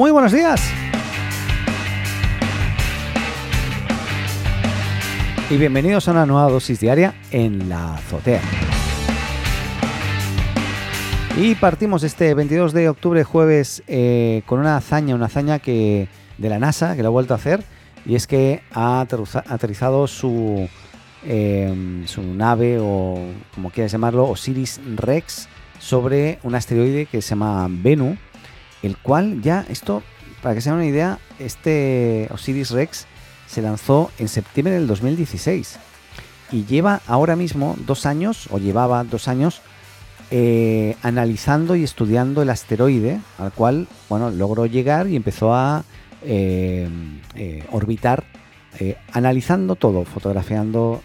Muy buenos días. Y bienvenidos a una nueva dosis diaria en la azotea. Y partimos este 22 de octubre, jueves, eh, con una hazaña, una hazaña que de la NASA, que lo ha vuelto a hacer, y es que ha aterrizado su, em, su nave, o como quieras llamarlo, Osiris Rex, sobre un asteroide que se llama Bennu, el cual ya, esto, para que se hagan una idea, este Osiris Rex se lanzó en septiembre del 2016 y lleva ahora mismo dos años, o llevaba dos años, eh, analizando y estudiando el asteroide al cual bueno, logró llegar y empezó a eh, eh, orbitar, analizando todo, fotografiando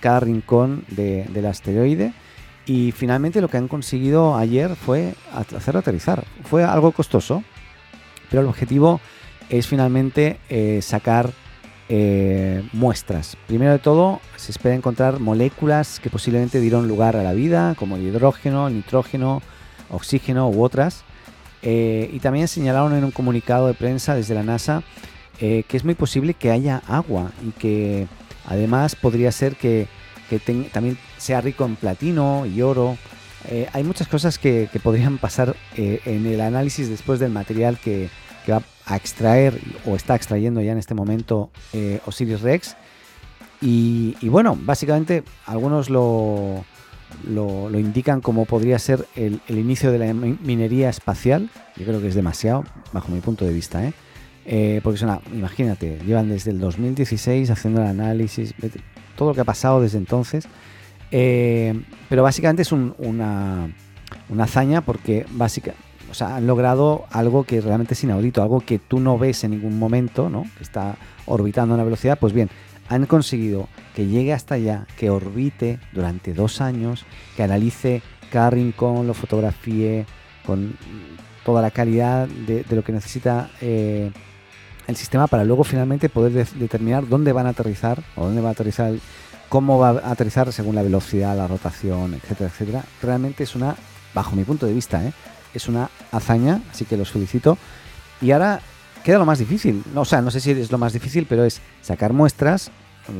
cada rincón del asteroide. Y finalmente lo que han conseguido ayer fue hacer aterrizar. Fue algo costoso, pero el objetivo es finalmente sacar muestras. Primero de todo, se espera encontrar moléculas que posiblemente dieron lugar a la vida, como el hidrógeno, el nitrógeno, oxígeno u otras. Eh, y también señalaron en un comunicado de prensa desde la NASA eh, que es muy posible que haya agua y que además podría ser que, también sea rico en platino y oro. Eh, hay muchas cosas que, podrían pasar en el análisis después del material que, va a extraer o está extrayendo ya en este momento Osiris Rex. Y, bueno, básicamente algunos lo, lo, indican como podría ser el, inicio de la minería espacial. Yo creo que es demasiado, bajo mi punto de vista, ¿eh? Eh, porque una, imagínate, llevan desde el 2016 haciendo el análisis, todo lo que ha pasado desde entonces. Eh, pero básicamente es una, una, hazaña porque básica, o sea, han logrado algo que realmente es inaudito, algo que tú no ves en ningún momento, ¿no? Que está orbitando a una velocidad. Pues bien, han conseguido que llegue hasta allá, que orbite durante dos años, que analice cada rincón, lo fotografíe con toda la calidad de, lo que necesita eh, el sistema para luego finalmente poder determinar dónde van a aterrizar o dónde va a aterrizar, cómo va a aterrizar según la velocidad, la rotación, etcétera, etcétera. Realmente es una, bajo mi punto de vista, ¿eh? es una hazaña, así que los felicito. Y ahora queda lo más difícil. o sea, no sé si es lo más difícil, pero es sacar muestras,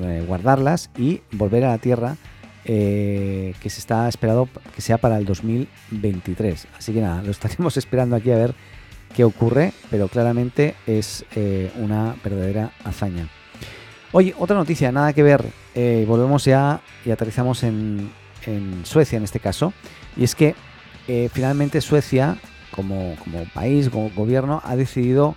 eh, guardarlas y volver a la Tierra, eh, que se está esperado que sea para el 2023. Así que nada, lo estaremos esperando aquí a ver qué ocurre, pero claramente es eh, una verdadera hazaña. Oye, otra noticia, nada que ver, volvemos ya y aterrizamos en, en, Suecia en este caso, y es que finalmente Suecia, como, como país, como gobierno, ha decidido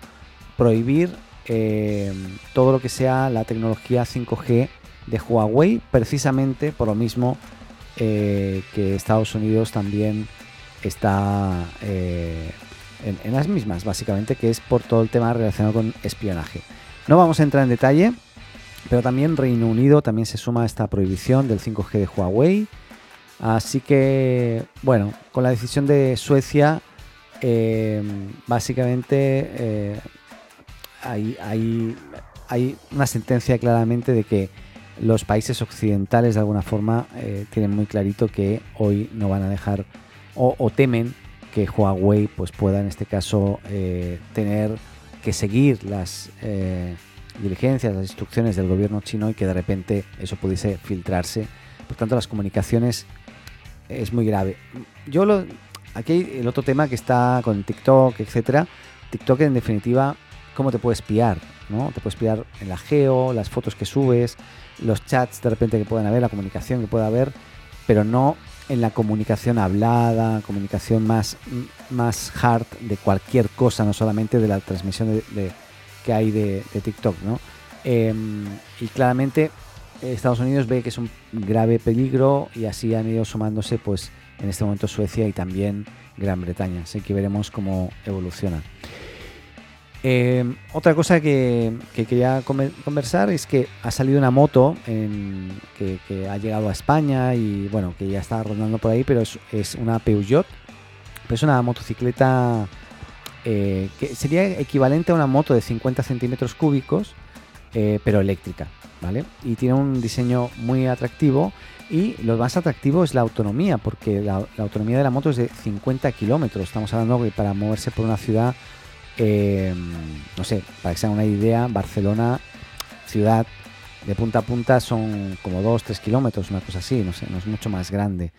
prohibir eh, todo lo que sea la tecnología 5G de Huawei, precisamente por lo mismo eh, que Estados Unidos también está eh, en, las mismas, básicamente, que es por todo el tema relacionado con espionaje. No vamos a entrar en detalle, pero también Reino Unido también se suma a esta prohibición del 5G de Huawei. Así que, bueno, con la decisión de Suecia, básicamente hay, hay, una sentencia claramente de que los países occidentales de alguna forma eh, tienen muy clarito que hoy no van a dejar o, temen que Huawei pues pueda en este caso eh, tener que seguir las eh, diligencias, las instrucciones del gobierno chino y que de repente eso pudiese filtrarse. Por tanto, las comunicaciones es muy grave. Yo lo, aquí el otro tema que está con TikTok, etcétera. TikTok en definitiva cómo te puedes espiar, ¿no? Te puedes espiar en la geo, las fotos que subes, los chats de repente que puedan haber, la comunicación que pueda haber, pero no en la comunicación hablada, comunicación más, más hard de cualquier cosa, no solamente de la transmisión de, que hay de, TikTok, ¿no? Em, y claramente Estados Unidos ve que es un grave peligro y así han ido sumándose pues en este momento Suecia y también Gran Bretaña. Así que veremos cómo evoluciona. Eh, otra cosa que, quería conversar es que ha salido una moto que, ha llegado a España y bueno, que ya está rondando por ahí, pero es, una Peugeot. es una motocicleta eh, que sería equivalente a una moto de 50 centímetros cúbicos, eh, pero eléctrica, ¿vale? Y tiene un diseño muy atractivo y lo más atractivo es la autonomía, porque la, la autonomía de la moto es de 50 kilómetros. Estamos hablando que para moverse por una ciudad eh, no sé, para que se hagan una idea, Barcelona, ciudad, de punta a punta son como 2-3 kilómetros, una cosa así, no sé, no es mucho más grande.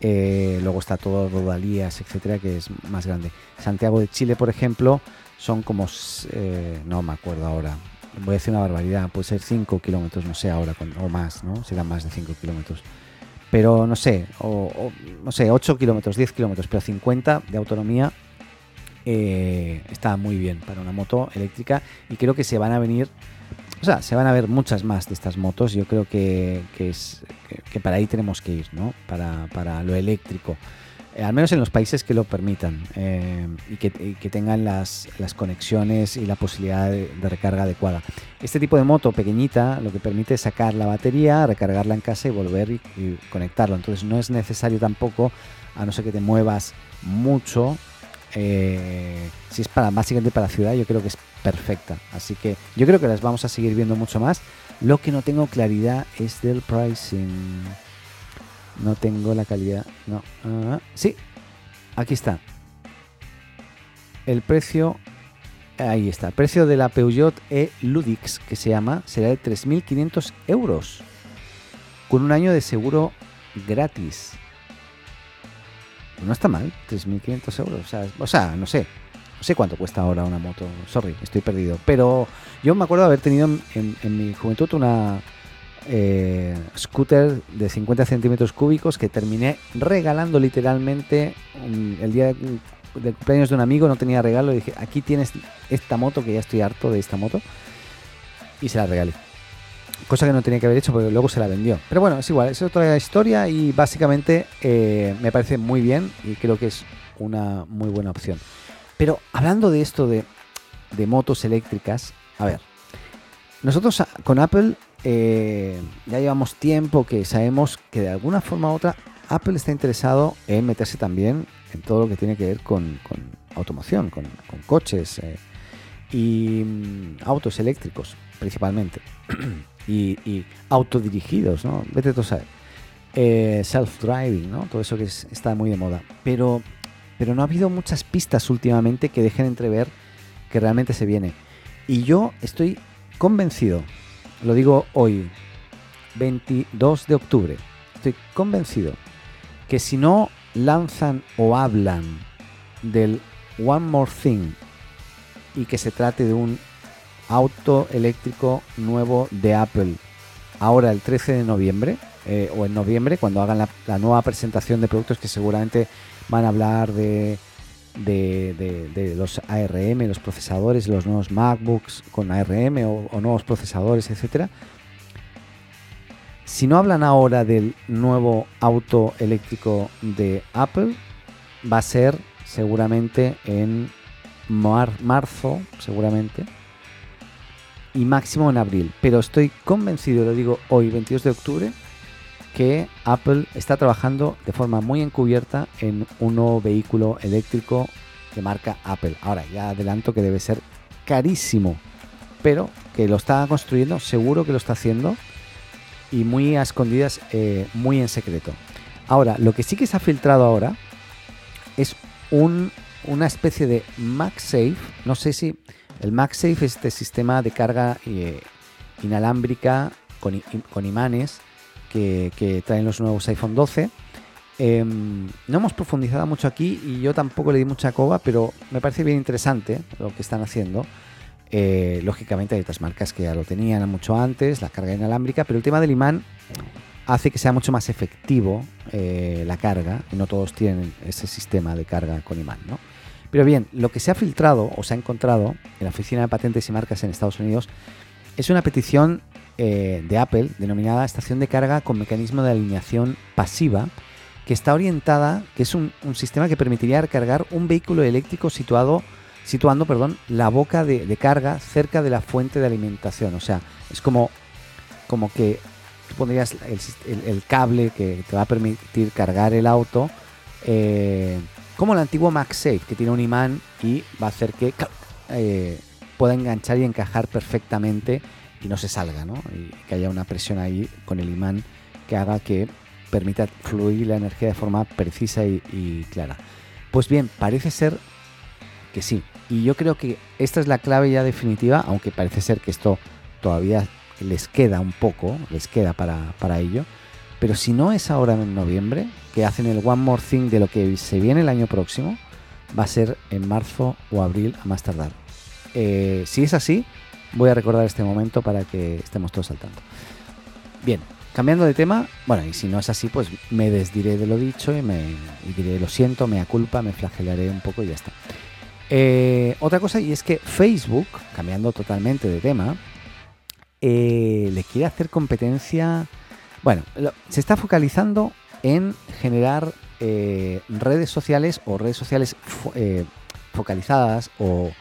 Eh, luego está todo Rodalías, etcétera, que es más grande. Santiago de Chile, por ejemplo, son como, eh, no me acuerdo ahora, voy a decir una barbaridad, puede ser 5 kilómetros, no sé ahora, o más, ¿no? Serán más de 5 kilómetros. Pero no sé, o, no sé, 8 kilómetros, 10 kilómetros, pero 50 de autonomía eh, está muy bien para una moto eléctrica y creo que se van a venir o sea, se van a ver muchas más de estas motos. Yo creo que, es, que, para ahí tenemos que ir, ¿no? Para, lo eléctrico. Eh, al menos en los países que lo permitan eh, y, que, tengan las, conexiones y la posibilidad de, recarga adecuada. Este tipo de moto pequeñita lo que permite es sacar la batería, recargarla en casa y volver y conectarlo. Entonces no es necesario tampoco, a no ser que te muevas mucho, eh, si es para básicamente para ciudad, yo creo que es perfecta. Así que yo creo que las vamos a seguir viendo mucho más. Lo que no tengo claridad es del pricing. No tengo la calidad. No. Ah, sí, aquí está. El precio. Ahí está. El precio de la Peugeot E Ludix, que se llama, será de 3.500 euros. Con un año de seguro gratis no está mal, 3.500 euros. O sea, no sé. No sé cuánto cuesta ahora una moto. Sorry, estoy perdido. Pero yo me acuerdo de haber tenido en, mi juventud una eh, scooter de 50 centímetros cúbicos que terminé regalando literalmente el día de, del cumpleaños de un amigo. No tenía regalo. Dije, aquí tienes esta moto, que ya estoy harto de esta moto. Y se la regalé cosa que no tenía que haber hecho porque luego se la vendió. Pero bueno, es igual, es otra historia y básicamente eh, me parece muy bien y creo que es una muy buena opción. Pero hablando de esto de, motos eléctricas, a ver, nosotros con Apple eh, ya llevamos tiempo que sabemos que de alguna forma u otra Apple está interesado en meterse también en todo lo que tiene que ver con, automoción, con, coches eh, y mm, autos eléctricos principalmente. y, autodirigidos, ¿no? Vete tú a saber. Eh, self-driving, ¿no? Todo eso que está muy de moda. Pero, pero no ha habido muchas pistas últimamente que dejen entrever que realmente se viene. Y yo estoy convencido, lo digo hoy, 22 de octubre, estoy convencido que si no lanzan o hablan del One More Thing y que se trate de un auto eléctrico nuevo de Apple ahora el 13 de noviembre eh, o en noviembre cuando hagan la, nueva presentación de productos que seguramente van a hablar de, de, los ARM, los procesadores, los nuevos MacBooks con ARM o, nuevos procesadores, etcétera. Si no hablan ahora del nuevo auto eléctrico de Apple, va a ser seguramente en marzo, seguramente, y máximo en abril. Pero estoy convencido, lo digo hoy, 22 de octubre, que Apple está trabajando de forma muy encubierta en un nuevo vehículo eléctrico de marca Apple. Ahora, ya adelanto que debe ser carísimo, pero que lo está construyendo, seguro que lo está haciendo, y muy a escondidas, eh, muy en secreto. Ahora, lo que sí que se ha filtrado ahora es un, una especie de MagSafe, no sé si el MagSafe es este sistema de carga eh, inalámbrica con, imanes que, traen los nuevos iPhone 12. Em, no hemos profundizado mucho aquí y yo tampoco le di mucha coba, pero me parece bien interesante lo que están haciendo. Eh, lógicamente hay otras marcas que ya lo tenían mucho antes, la carga inalámbrica, pero el tema del imán hace que sea mucho más efectivo eh, la carga y no todos tienen ese sistema de carga con imán, ¿no? Pero bien, lo que se ha filtrado o se ha encontrado en la Oficina de Patentes y Marcas en Estados Unidos es una petición eh, de Apple denominada estación de carga con mecanismo de alineación pasiva que está orientada, que es un, sistema que permitiría recargar un vehículo eléctrico situado, situando perdón, la boca de, carga cerca de la fuente de alimentación. O sea, es como, como que tú pondrías el, cable que te va a permitir cargar el auto. Eh, como el antiguo MagSafe, que tiene un imán y va a hacer que eh, pueda enganchar y encajar perfectamente y no se salga, ¿no? Y que haya una presión ahí con el imán que haga que permita fluir la energía de forma precisa y, clara. Pues bien, parece ser que sí. Y yo creo que esta es la clave ya definitiva, aunque parece ser que esto todavía les queda un poco, les queda para, para ello. Pero si no es ahora en noviembre, que hacen el One More Thing de lo que se viene el año próximo, va a ser en marzo o abril a más tardar. Eh, si es así, voy a recordar este momento para que estemos todos al tanto. Bien, cambiando de tema, bueno, y si no es así, pues me desdiré de lo dicho y me diré lo siento, me culpa, me flagelaré un poco y ya está. Eh, otra cosa, y es que Facebook, cambiando totalmente de tema, eh, le quiere hacer competencia. Bueno, se está focalizando en generar redes sociales o redes sociales focalizadas o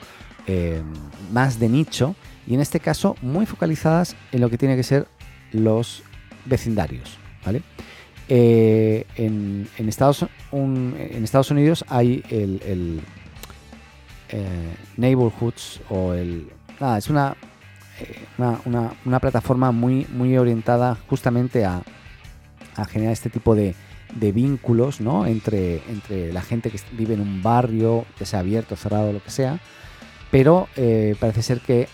más de nicho y en este caso muy focalizadas en lo que tiene que ser los vecindarios. ¿vale? Eh, en, Estados, en, Estados, Unidos hay el, eh, Neighborhoods o el... Nada, es una, eh, una, plataforma muy, muy orientada justamente a, a generar este tipo de, de vínculos ¿no? entre, entre la gente que vive en un barrio, que sea abierto, cerrado, lo que sea. Pero parece ser que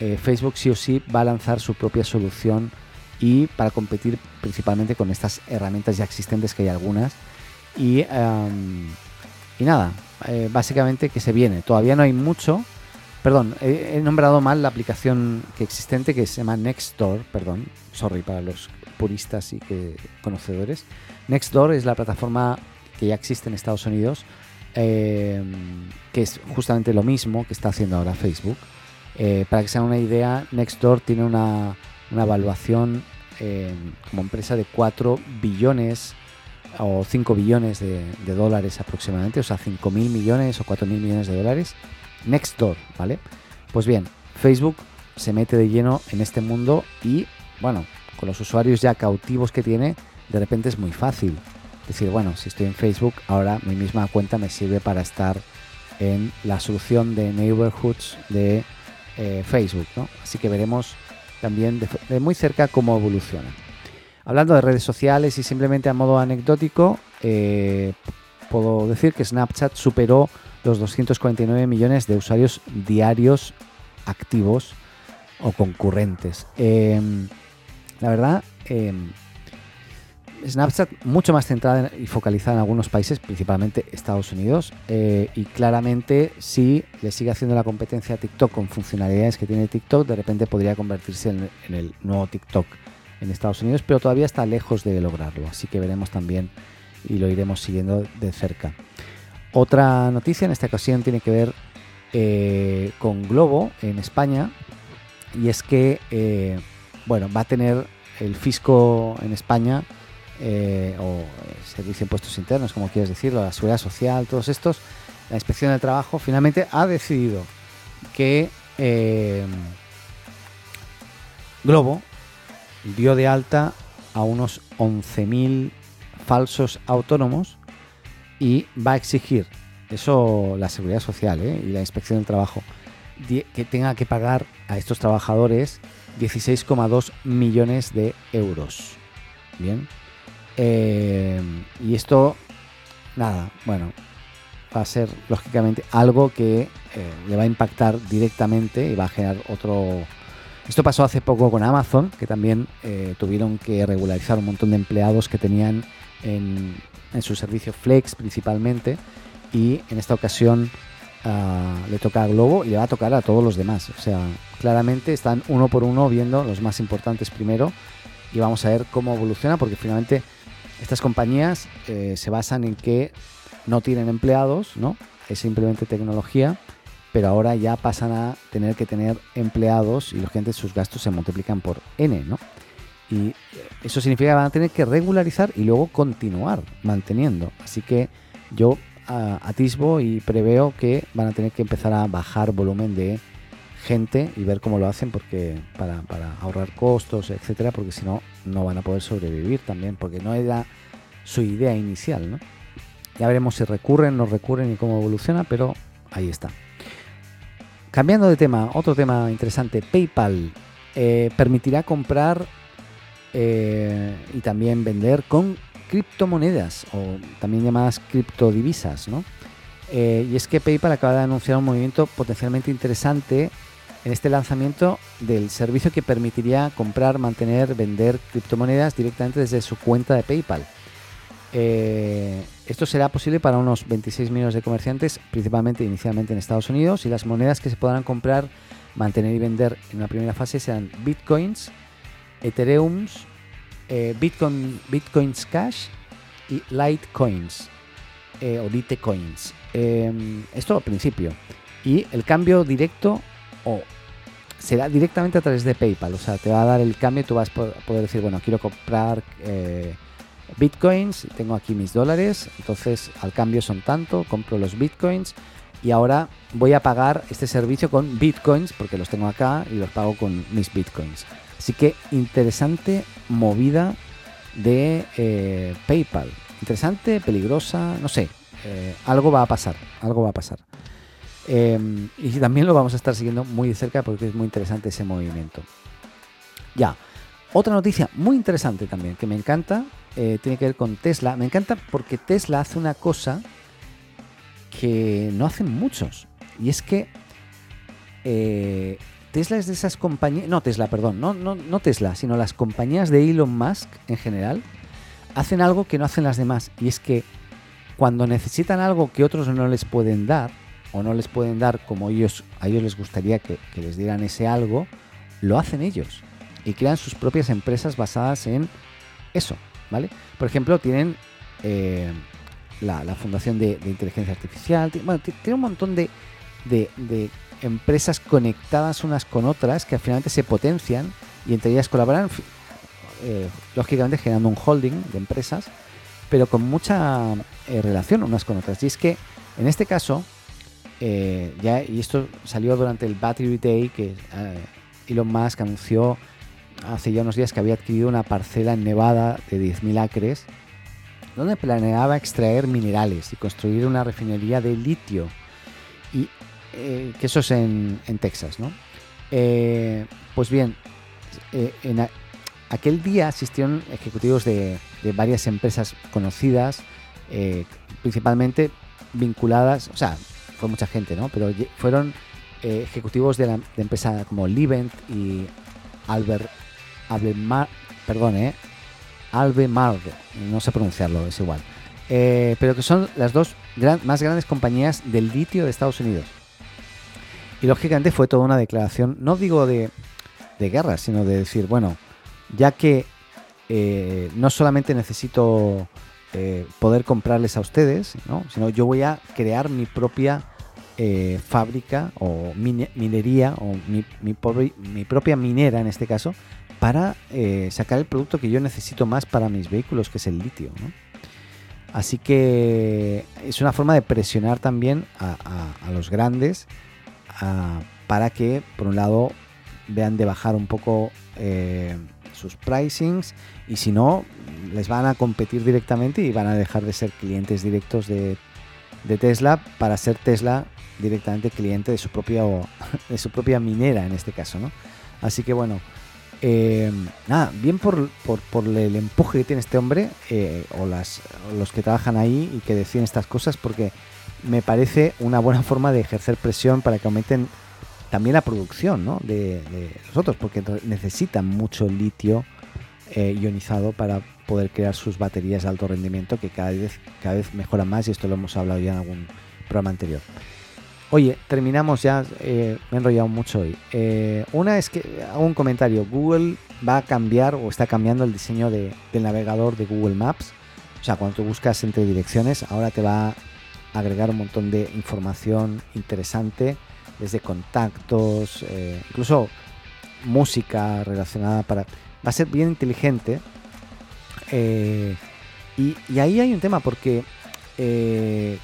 eh, Facebook sí o sí va a lanzar su propia solución y para competir principalmente con estas herramientas ya existentes que hay algunas. Y, y nada, eh, básicamente que se viene. Todavía no hay mucho. Perdón, he, nombrado mal la aplicación que existente que se llama Nextdoor, perdón, sorry para los puristas y que, conocedores. Nextdoor es la plataforma que ya existe en Estados Unidos, em, que es justamente lo mismo que está haciendo ahora Facebook. Eh, para que se hagan una idea, Nextdoor tiene una, evaluación eh, como empresa de 4 billones o 5 billones de, dólares aproximadamente, o sea, 5 mil millones o 4 mil millones de dólares. Nextdoor, ¿vale? Pues bien, Facebook se mete de lleno en este mundo y, bueno, con los usuarios ya cautivos que tiene, de repente es muy fácil. Decir, bueno, si estoy en Facebook, ahora mi misma cuenta me sirve para estar en la solución de neighborhoods de eh, Facebook. ¿no? Así que veremos también de, muy cerca cómo evoluciona. Hablando de redes sociales y simplemente a modo anecdótico, eh, puedo decir que Snapchat superó los 249 millones de usuarios diarios activos o concurrentes. Em, la verdad, em, Snapchat mucho más centrada y focalizada en algunos países, principalmente Estados Unidos, eh, y claramente si le sigue haciendo la competencia a TikTok con funcionalidades que tiene TikTok, de repente podría convertirse en, el nuevo TikTok en Estados Unidos, pero todavía está lejos de lograrlo, así que veremos también y lo iremos siguiendo de cerca. Otra noticia en esta ocasión tiene que ver eh, con Globo en España, y es que eh, bueno, va a tener el fisco en España eh, o Servicio de Impuestos Internos, como quieres decirlo, la Seguridad Social, todos estos, la Inspección de Trabajo finalmente ha decidido que Globo dio de alta a unos 11.000 falsos autónomos y va a exigir, eso la Seguridad Social ¿eh? y la Inspección del Trabajo, que tenga que pagar a estos trabajadores 16,2 millones de euros. Bien, eh, y esto, nada, bueno, va a ser lógicamente algo que eh, le va a impactar directamente y va a generar otro... Esto pasó hace poco con Amazon, que también eh, tuvieron que regularizar un montón de empleados que tenían en, su servicio Flex principalmente, y en esta ocasión ah, le toca a Globo y le va a tocar a todos los demás. O sea, claramente están uno por uno viendo los más importantes primero y vamos a ver cómo evoluciona, porque finalmente estas compañías eh, se basan en que no tienen empleados, ¿no? Es simplemente tecnología, pero ahora ya pasan a tener que tener empleados y lógicamente sus gastos se multiplican por N, ¿no? Y eso significa que van a tener que regularizar y luego continuar manteniendo. Así que yo atisbo y preveo que van a tener que empezar a bajar volumen de gente y ver cómo lo hacen porque para, para ahorrar costos, etcétera, porque si no, no van a poder sobrevivir también, porque no era su idea inicial, ¿no? Ya veremos si recurren, no recurren y cómo evoluciona, pero ahí está. Cambiando de tema, otro tema interesante, PayPal eh, permitirá comprar eh, y también vender con criptomonedas o también llamadas criptodivisas, ¿no? Eh, y es que PayPal acaba de anunciar un movimiento potencialmente interesante en este lanzamiento del servicio que permitiría comprar, mantener, vender criptomonedas directamente desde su cuenta de PayPal. Eh, esto será posible para unos 26 millones de comerciantes, principalmente inicialmente en Estados Unidos, y las monedas que se podrán comprar, mantener y vender en una primera fase serán bitcoins, ethereums, eh, bitcoin, bitcoins cash y litecoins eh, o litecoins. Em, esto al principio. Y el cambio directo o será directamente a través de PayPal. O sea, te va a dar el cambio y tú vas a poder decir, bueno, quiero comprar eh, bitcoins, tengo aquí mis dólares, entonces al cambio son tanto, compro los bitcoins y ahora voy a pagar este servicio con bitcoins porque los tengo acá y los pago con mis bitcoins. Así que interesante movida de eh, PayPal. Interesante, peligrosa, no sé. Eh, algo va a pasar, algo va a pasar. Em, y también lo vamos a estar siguiendo muy de cerca porque es muy interesante ese movimiento. Ya, otra noticia muy interesante también que me encanta eh, tiene que ver con Tesla. Me encanta porque Tesla hace una cosa que no hacen muchos. Y es que Tesla es de esas compañías, no Tesla, perdón, no, no, no Tesla, sino las compañías de Elon Musk en general, hacen algo que no hacen las demás. Y es que cuando necesitan algo que otros no les pueden dar, o no les pueden dar como ellos, a ellos les gustaría que, les dieran ese algo, lo hacen ellos. Y crean sus propias empresas basadas en eso, ¿vale? Por ejemplo, tienen eh, la, Fundación de, Inteligencia Artificial, bueno, tiene un montón de, empresas conectadas unas con otras que finalmente se potencian y entre ellas colaboran, eh, lógicamente generando un holding de empresas, pero con mucha eh, relación unas con otras. Y es que en este caso, eh, ya, y esto salió durante el Battery Day que eh, Elon Musk anunció hace ya unos días que había adquirido una parcela en Nevada de 10.000 acres donde planeaba extraer minerales y construir una refinería de litio. Y eh, que eso es en, Texas, ¿no? pues bien, en aquel día asistieron ejecutivos de, varias empresas conocidas, principalmente vinculadas, o sea, fue mucha gente, ¿no? Pero fueron eh, ejecutivos de la empresa como Livent y Albert, Albemar, perdón, ¿eh? Albemar, no sé pronunciarlo, es igual. Eh, pero que son las dos más grandes compañías del litio de Estados Unidos. Y lógicamente fue toda una declaración, no digo de, de guerra, sino de decir, bueno, ya que eh, no solamente necesito poder comprarles a ustedes, ¿no? sino yo voy a crear mi propia eh, fábrica o minería o mi, mi, propia minera en este caso para eh, sacar el producto que yo necesito más para mis vehículos, que es el litio. Así que es una forma de presionar también a, los grandes para que, por un lado, vean de bajar un poco eh, sus pricings y si no, les van a competir directamente y van a dejar de ser clientes directos de, Tesla para ser Tesla directamente cliente de su propia de su propia minera en este caso, ¿no? Así que bueno, eh, nada, bien por, por, el empuje que tiene este hombre eh, o, las, los que trabajan ahí y que deciden estas cosas porque me parece una buena forma de ejercer presión para que aumenten también la producción ¿no? de, los otros porque necesitan mucho litio eh, ionizado para poder crear sus baterías de alto rendimiento que cada vez, cada vez mejoran más y esto lo hemos hablado ya en algún programa anterior. Oye, terminamos ya, eh, me he enrollado mucho hoy. Eh, una es que hago un comentario, Google va a cambiar o está cambiando el diseño del navegador de Google Maps. O sea, cuando tú buscas entre direcciones, ahora te va agregar un montón de información interesante, desde contactos, eh, incluso música relacionada para... Va a ser bien inteligente. Y, y, ahí hay un tema porque,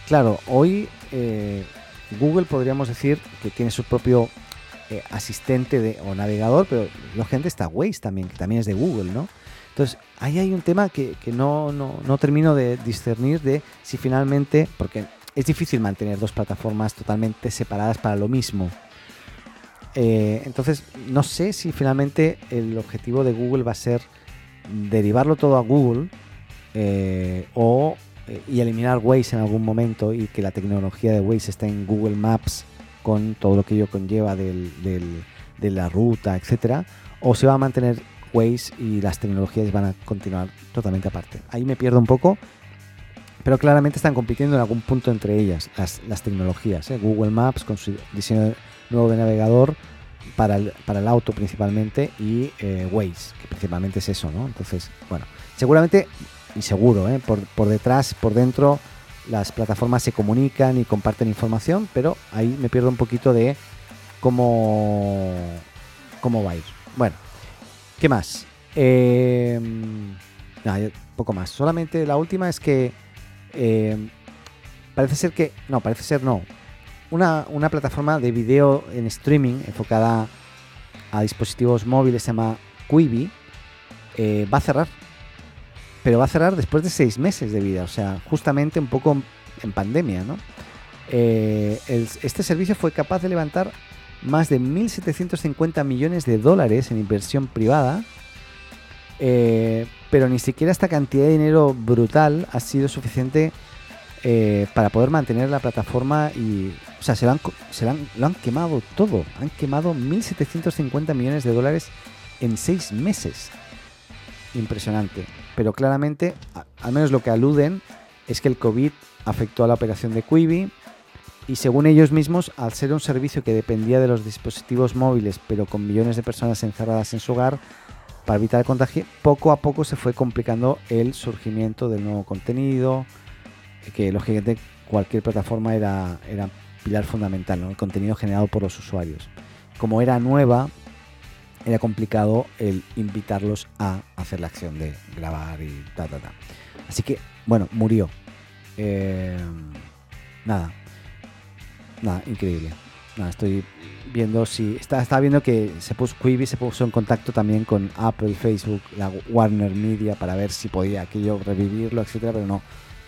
claro, hoy Google podríamos decir que tiene su propio eh, asistente de, o navegador, pero gente está Waze también, que también es de Google, ¿no? Entonces, ahí hay un tema que, no, no, termino de discernir de si finalmente, porque es difícil mantener dos plataformas totalmente separadas para lo mismo. Eh, entonces, no sé si finalmente el objetivo de Google va a ser derivarlo todo a Google eh, o eh, y eliminar Waze en algún momento y que la tecnología de Waze esté en Google Maps con todo lo que ello conlleva de la ruta, etcétera, o se va a mantener Waze y las tecnologías van a continuar totalmente aparte. Ahí me pierdo un poco, pero claramente están compitiendo en algún punto entre ellas, las, tecnologías. ¿eh? Google Maps con su diseño nuevo de navegador para el, para el auto principalmente y eh, Waze, que principalmente es eso, ¿no? Entonces, bueno, seguramente y seguro, ¿eh? por, por detrás, por dentro, las plataformas se comunican y comparten información, pero ahí me pierdo un poquito de cómo, cómo va a ir. Bueno, ¿qué más? Eh, poco más. Solamente la última es que eh, parece ser que, no, parece ser no. Una, una plataforma de video en streaming enfocada a dispositivos móviles se llama Quibi. Eh, va a cerrar pero va a cerrar después de seis meses de vida, o sea, justamente un poco en pandemia, ¿no? Eh, este servicio fue capaz de levantar más de 1.750 millones de dólares en inversión privada, eh, pero ni siquiera esta cantidad de dinero brutal ha sido suficiente eh, para poder mantener la plataforma y, o sea, se lo han, se lo han quemado todo, han quemado 1.750 millones de dólares en seis meses. Impresionante pero claramente, al menos lo que aluden, es que el COVID afectó a la operación de Quibi y según ellos mismos, al ser un servicio que dependía de los dispositivos móviles, pero con millones de personas encerradas en su hogar, para evitar el contagio, poco a poco se fue complicando el surgimiento del nuevo contenido, que lógicamente cualquier plataforma era, era pilar fundamental, el contenido generado por los usuarios. Como era nueva, era complicado el invitarlos a hacer la acción de grabar y ta, ta, ta. Así que, bueno, murió. Eh, nada. Nada, increíble. Estoy viendo si. Estaba viendo que se puso Quibi se puso en contacto también con Apple, Facebook, la Warner Media para ver si podía aquello revivirlo, etcétera, pero no,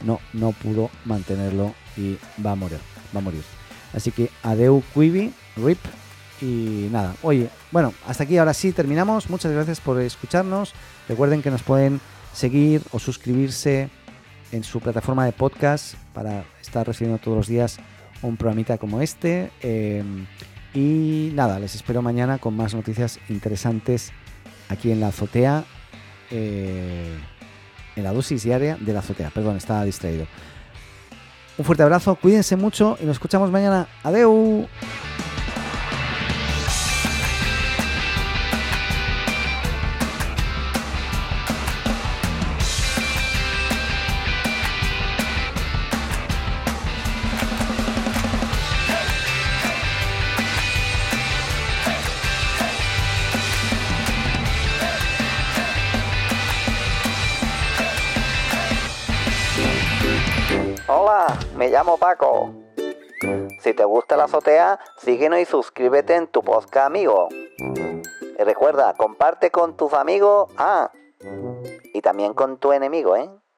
no, no pudo mantenerlo y va a morir. Va a morir. Así que adeu Quibi, RIP y nada, oye, bueno, hasta aquí ahora sí terminamos. Muchas gracias por escucharnos. Recuerden que nos pueden seguir o suscribirse en su plataforma de podcast para estar recibiendo todos los días un programita como este. Em, y nada, les espero mañana con más noticias interesantes aquí en la azotea. Eh, en la dosis diaria de la azotea. Perdón, estaba distraído. Un fuerte abrazo, cuídense mucho y nos escuchamos mañana. Adeu. Azotea, síguenos y suscríbete en tu podcast amigo. Recuerda, comparte con tus amigos, ah, y también con tu enemigo, ¿eh?